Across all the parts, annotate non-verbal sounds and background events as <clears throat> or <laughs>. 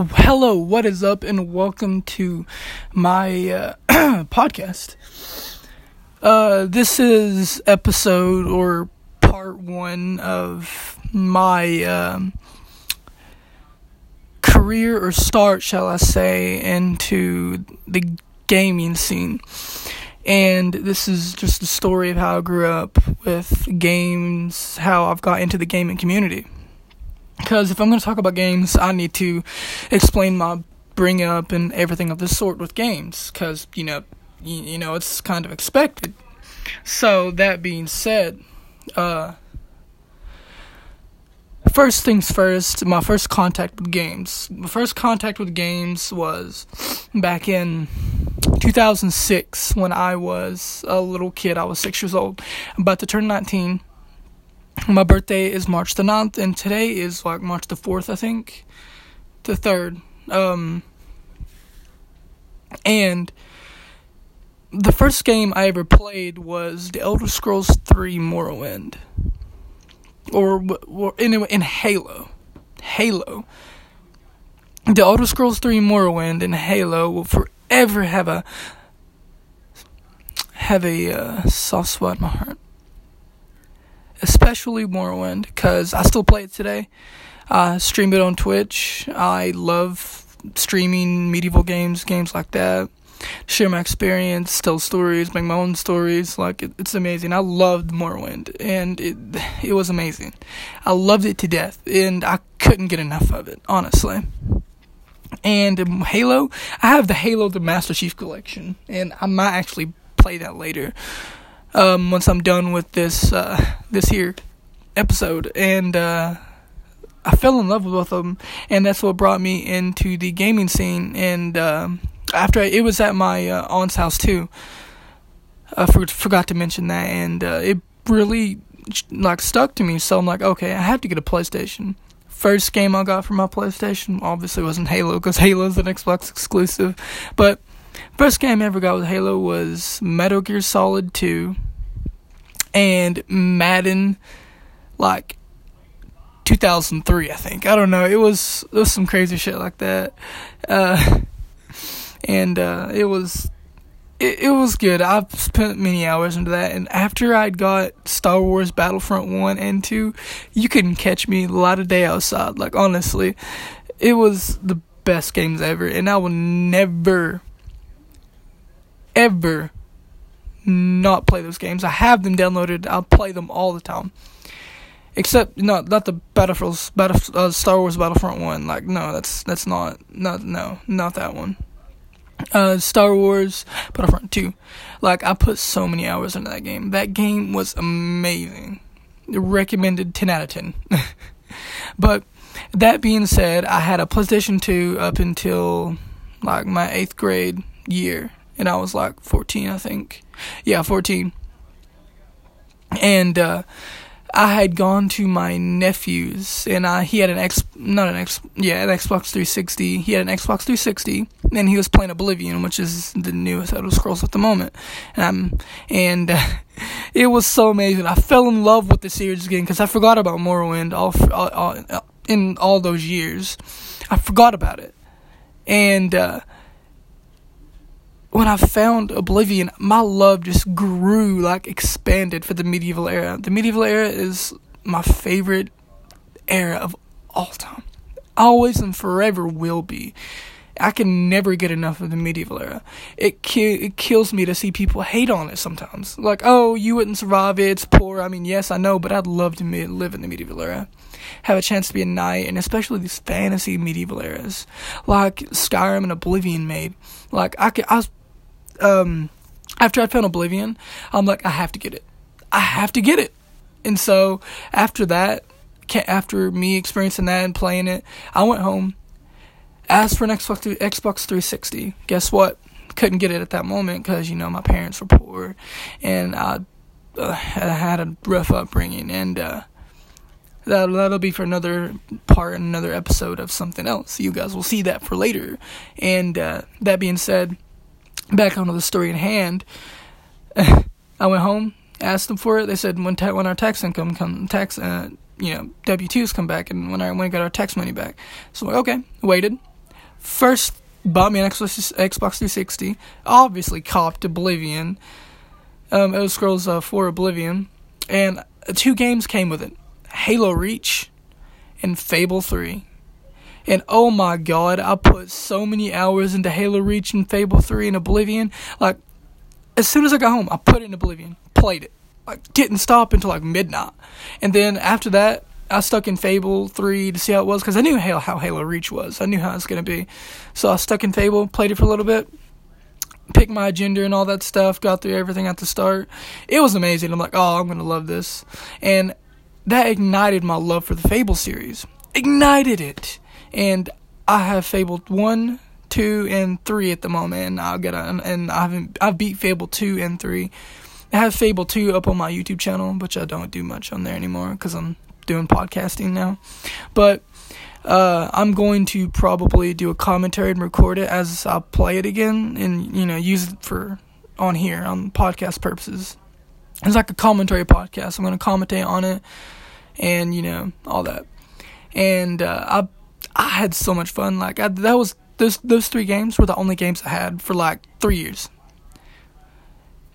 Hello, what is up, and welcome to my uh, <clears throat> podcast. Uh, this is episode or part one of my um, career or start, shall I say, into the gaming scene. And this is just a story of how I grew up with games, how I've got into the gaming community. Because if I'm going to talk about games, I need to explain my bring up and everything of this sort with games. Because, you know, you, you know, it's kind of expected. So, that being said, uh, first things first, my first contact with games. My first contact with games was back in 2006 when I was a little kid. I was six years old, about to turn 19 my birthday is March the 9th, and today is like March the 4th, I think. The 3rd. Um, and the first game I ever played was The Elder Scrolls 3 Morrowind. Or, or anyway, in Halo. Halo. The Elder Scrolls 3 Morrowind and Halo will forever have a have a uh, soft spot in my heart especially Morrowind, because I still play it today. Uh, stream it on Twitch. I love streaming medieval games, games like that. Share my experience, tell stories, make my own stories. Like it, it's amazing. I loved Morrowind, and it it was amazing. I loved it to death, and I couldn't get enough of it, honestly. And Halo, I have the Halo the Master Chief Collection, and I might actually play that later um, once I'm done with this uh, this here episode, and uh, I fell in love with both of them, and that's what brought me into the gaming scene. And um, after I, it was at my uh, aunt's house too, I for, forgot to mention that, and uh, it really like stuck to me. So I'm like, okay, I have to get a PlayStation. First game I got for my PlayStation obviously wasn't Halo because Halo's an Xbox exclusive, but First game I ever got with Halo was Metal Gear Solid 2 and Madden like 2003 I think. I don't know. It was it was some crazy shit like that. Uh, <laughs> and uh, it was it, it was good. I've spent many hours into that and after I'd got Star Wars Battlefront 1 and 2, you couldn't catch me a lot of day outside. Like honestly, it was the best games ever and I will never ever not play those games. I have them downloaded. I'll play them all the time. Except not not the Battlefield Battle uh, Star Wars Battlefront one. Like no, that's that's not not no not that one. Uh, Star Wars Battlefront two. Like I put so many hours into that game. That game was amazing. Recommended ten out of ten. <laughs> but that being said, I had a PlayStation two up until like my eighth grade year and I was like 14, I think. Yeah, 14. And uh, I had gone to my nephew's, and uh, he had an X, not an X, yeah, an Xbox 360. He had an Xbox 360, and he was playing Oblivion, which is the newest Elder Scrolls at the moment. Um, and uh, <laughs> it was so amazing. I fell in love with the series again because I forgot about Morrowind all, all, all, in all those years. I forgot about it, and uh, when I found Oblivion, my love just grew, like expanded for the medieval era. The medieval era is my favorite era of all time. Always and forever will be. I can never get enough of the medieval era. It ki- it kills me to see people hate on it sometimes. Like, oh, you wouldn't survive it. It's poor. I mean, yes, I know, but I'd love to me- live in the medieval era. Have a chance to be a knight, and especially these fantasy medieval eras, like Skyrim and Oblivion made. Like, I could, I was um, after I found Oblivion, I'm like, I have to get it. I have to get it. And so after that, after me experiencing that and playing it, I went home, asked for an Xbox Xbox 360. Guess what? Couldn't get it at that moment because you know my parents were poor, and I, uh, I had a rough upbringing, and uh, that that'll be for another part, another episode of something else. You guys will see that for later. And uh, that being said back onto the story in hand, <laughs> I went home, asked them for it. They said when ta- when our tax income come tax uh, you know W twos come back, and when I when I got our tax money back, so like, okay, waited. first bought me an Xbox, Xbox 360. Obviously, copped Oblivion. Um, Elder Scrolls uh, 4 Oblivion. And two games came with it Halo Reach and Fable 3. And oh my god, I put so many hours into Halo Reach and Fable 3 and Oblivion. Like, as soon as I got home, I put it in Oblivion, played it. Like, didn't stop until like midnight. And then after that, I stuck in Fable 3 to see how it was because I knew how, how Halo Reach was. I knew how it was going to be. So I stuck in Fable, played it for a little bit, picked my agenda and all that stuff, got through everything at the start. It was amazing. I'm like, oh, I'm going to love this. And that ignited my love for the Fable series. Ignited it. And I have Fable 1, 2, and 3 at the moment. And I'll get a, and I haven't, I've beat Fable 2 and 3. I have Fable 2 up on my YouTube channel, which I don't do much on there anymore because I'm doing podcasting now. But uh, I'm going to probably do a commentary and record it as I play it again, and you know use it for on here on podcast purposes. It's like a commentary podcast. I'm going to commentate on it, and you know all that. And uh, I I had so much fun. Like I, that was those those three games were the only games I had for like three years.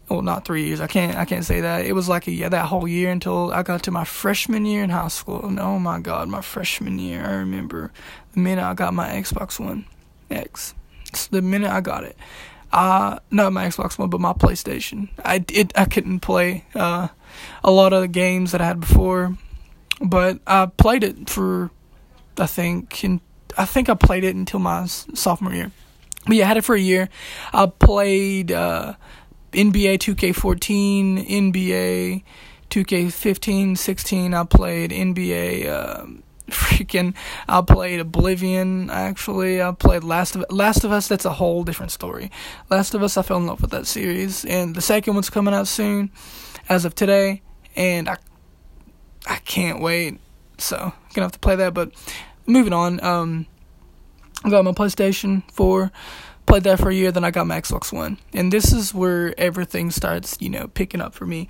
Well not three years i can't i can't say that. It was like a yeah that whole year until i got to my freshman year in high school. And oh my god my freshman year i remember the minute i got my xbox one x. The minute i got it. Uh not my xbox one but my playstation. I it i couldn't play uh a lot of the games that i had before but i played it for i think in i think i played it until my sophomore year but yeah i had it for a year i played uh NBA 2K14, NBA 2K15, 16. I played NBA. Uh, <laughs> freaking, I played Oblivion. Actually, I played Last of Last of Us. That's a whole different story. Last of Us. I fell in love with that series, and the second one's coming out soon, as of today, and I, I can't wait. So I'm gonna have to play that. But moving on. Um, I got my PlayStation 4 played that for a year, then I got my Xbox One, and this is where everything starts, you know, picking up for me.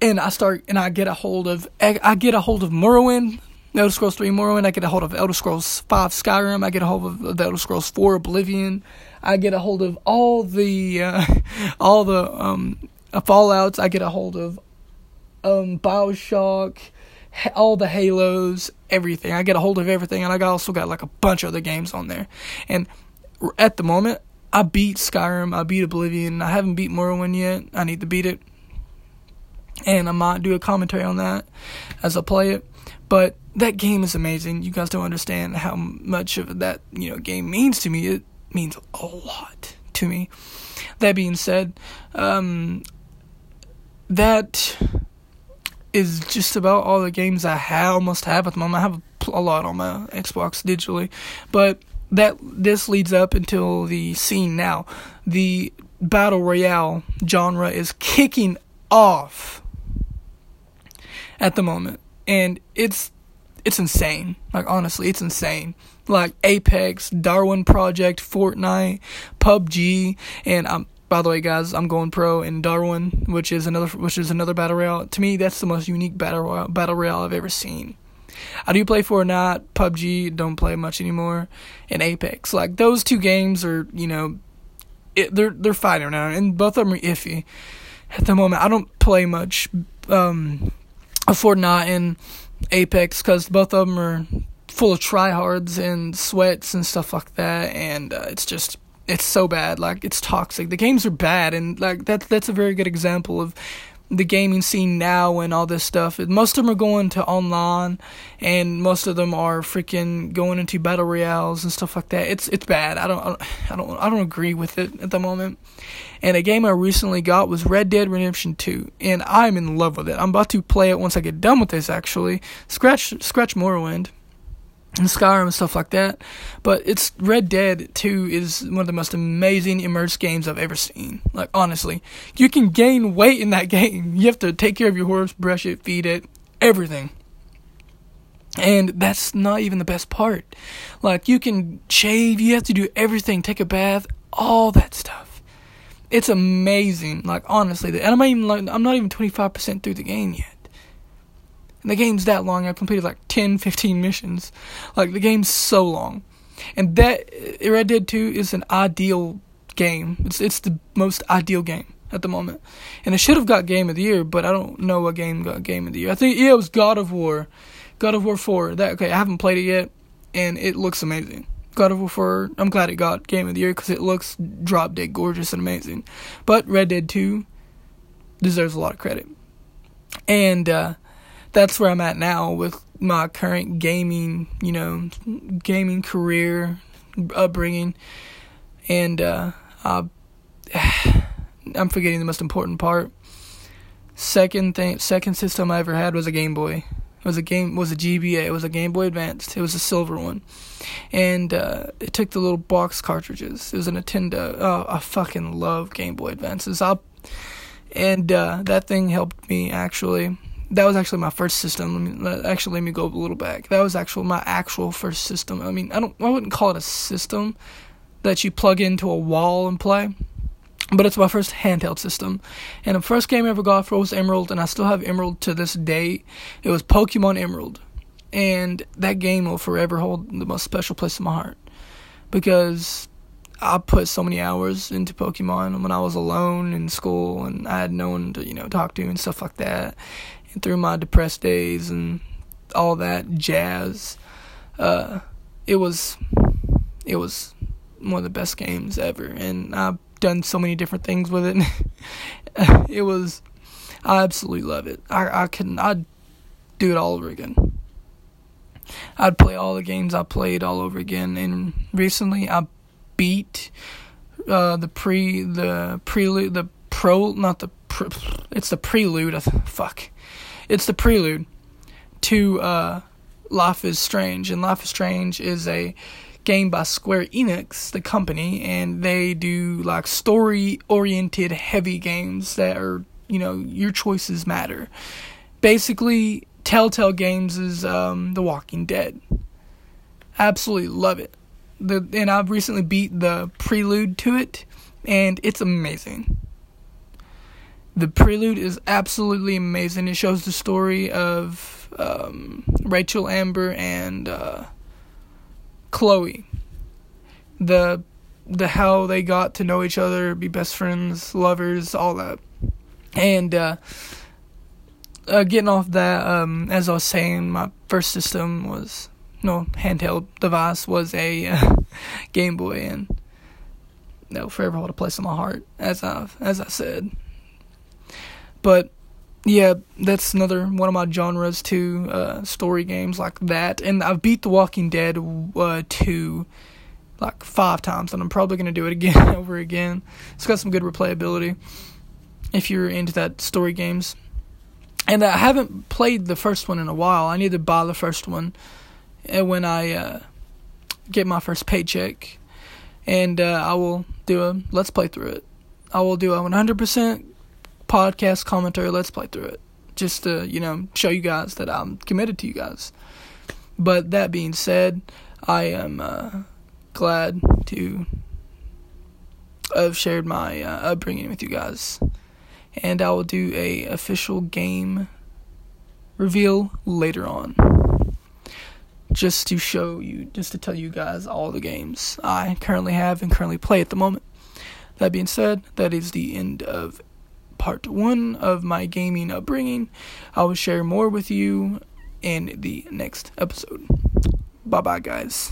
And I start, and I get a hold of, I get a hold of Morrowind, Elder Scrolls 3 Morrowind. I get a hold of Elder Scrolls 5 Skyrim. I get a hold of Elder Scrolls 4 Oblivion. I get a hold of all the, uh, <laughs> all the um, Fallout's. I get a hold of um, Bioshock, all the Halos, everything. I get a hold of everything, and I also got like a bunch of other games on there. And at the moment, I beat Skyrim, I beat Oblivion, I haven't beat Morrowind yet. I need to beat it. And I might do a commentary on that as I play it. But that game is amazing. You guys don't understand how much of that, you know, game means to me. It means a lot to me. That being said, um, that is just about all the games I have, almost have at the moment. I have a lot on my Xbox digitally, but that this leads up until the scene now. The battle royale genre is kicking off at the moment, and it's it's insane. Like honestly, it's insane. Like Apex, Darwin Project, Fortnite, PUBG, and I'm by the way, guys, I'm going pro in Darwin, which is another which is another battle royale. To me, that's the most unique battle royale, battle royale I've ever seen. I do play Fortnite, PUBG, don't play much anymore, and Apex. Like those two games are, you know, it, they're they're fighting now, and both of them are iffy at the moment. I don't play much um, Fortnite and Apex because both of them are full of tryhards and sweats and stuff like that, and uh, it's just it's so bad. Like it's toxic. The games are bad, and like that's that's a very good example of the gaming scene now and all this stuff. Most of them are going to online, and most of them are freaking going into battle royales and stuff like that. It's it's bad. I don't I don't I don't agree with it at the moment. And a game I recently got was Red Dead Redemption 2, and I'm in love with it. I'm about to play it once I get done with this. Actually, scratch scratch Morrowind and Skyrim and stuff like that. But it's Red Dead 2 is one of the most amazing immersed games I've ever seen. Like honestly, you can gain weight in that <laughs> game. You have to take care of your horse, brush it, feed it, everything. And that's not even the best part. Like you can shave, you have to do everything, take a bath, all that stuff. It's amazing. Like honestly, and I'm not even I'm not even 25% through the game yet. And the game's that long. I've completed like 10, 15 missions. Like, the game's so long. And that Red Dead 2 is an ideal game. It's it's the most ideal game at the moment. And it should have got Game of the Year, but I don't know what game got Game of the Year. I think yeah, it was God of War. God of War 4. That okay, I haven't played it yet and it looks amazing. God of War 4, I'm glad it got Game of the Year cuz it looks drop dead gorgeous and amazing. But Red Dead 2 deserves a lot of credit. And uh, that's where I'm at now with my current gaming, you know, gaming career, upbringing, and uh, I, <sighs> I'm forgetting the most important part. Second thing, second system I ever had was a Game Boy. It was a game, was a GBA. It was a Game Boy Advanced. It was a silver one, and uh, it took the little box cartridges. It was a Nintendo. Oh, I fucking love Game Boy Advances. I, and uh, that thing helped me actually that was actually my first system. Let me, actually, let me go a little back. That was actually my actual first system. I mean, I don't, I wouldn't call it a system that you plug into a wall and play, but it's my first handheld system. And the first game I ever got for was Emerald, and I still have Emerald to this day. It was Pokemon Emerald, and that game will forever hold the most special place in my heart because I put so many hours into Pokemon when I was alone in school and I had no one to, you know, talk to and stuff like that through my depressed days and all that jazz. Uh, it was it was one of the best games ever, and I've done so many different things with it. <laughs> it was I absolutely love it. I I can I'd do it all over again. I'd play all the games I played all over again, and recently I beat uh, the pre the prelude the pro not the pre, it's the prelude. of Fuck, it's the prelude to uh, Life is Strange, and Life is Strange is a game by Square Enix, the company, and they do like story oriented heavy games that are, you know, your choices matter. Basically, Telltale Games is um, The Walking Dead. Absolutely love it. The and I've recently beat the prelude to it, and it's amazing. The prelude is absolutely amazing. It shows the story of um, Rachel, Amber, and uh, Chloe. The the how they got to know each other, be best friends, lovers, all that. And uh, uh, getting off that, um, as I was saying, my first system was no handheld device was a <laughs> Game Boy, and they'll forever hold a place in my heart, as I as I said. But yeah, that's another one of my genres too. Uh, story games like that, and I've beat The Walking Dead uh, two like five times, and I'm probably gonna do it again <laughs> over again. It's got some good replayability if you're into that story games. And I haven't played the first one in a while. I need to buy the first one uh, when I uh, get my first paycheck, and uh, I will do a let's play through it. I will do a 100% podcast commentary let's play through it. Just to you know show you guys that i'm committed to you guys. But that being said i am uh, glad to have shared my uh, upbringing with you guys. And i will do a official game reveal later on. Just to show you just to tell you guys all the games i currently have and currently play at the moment. That being said that is the end of part one of my gaming upbringing. I will share more with you in the next episode. Bye bye, guys.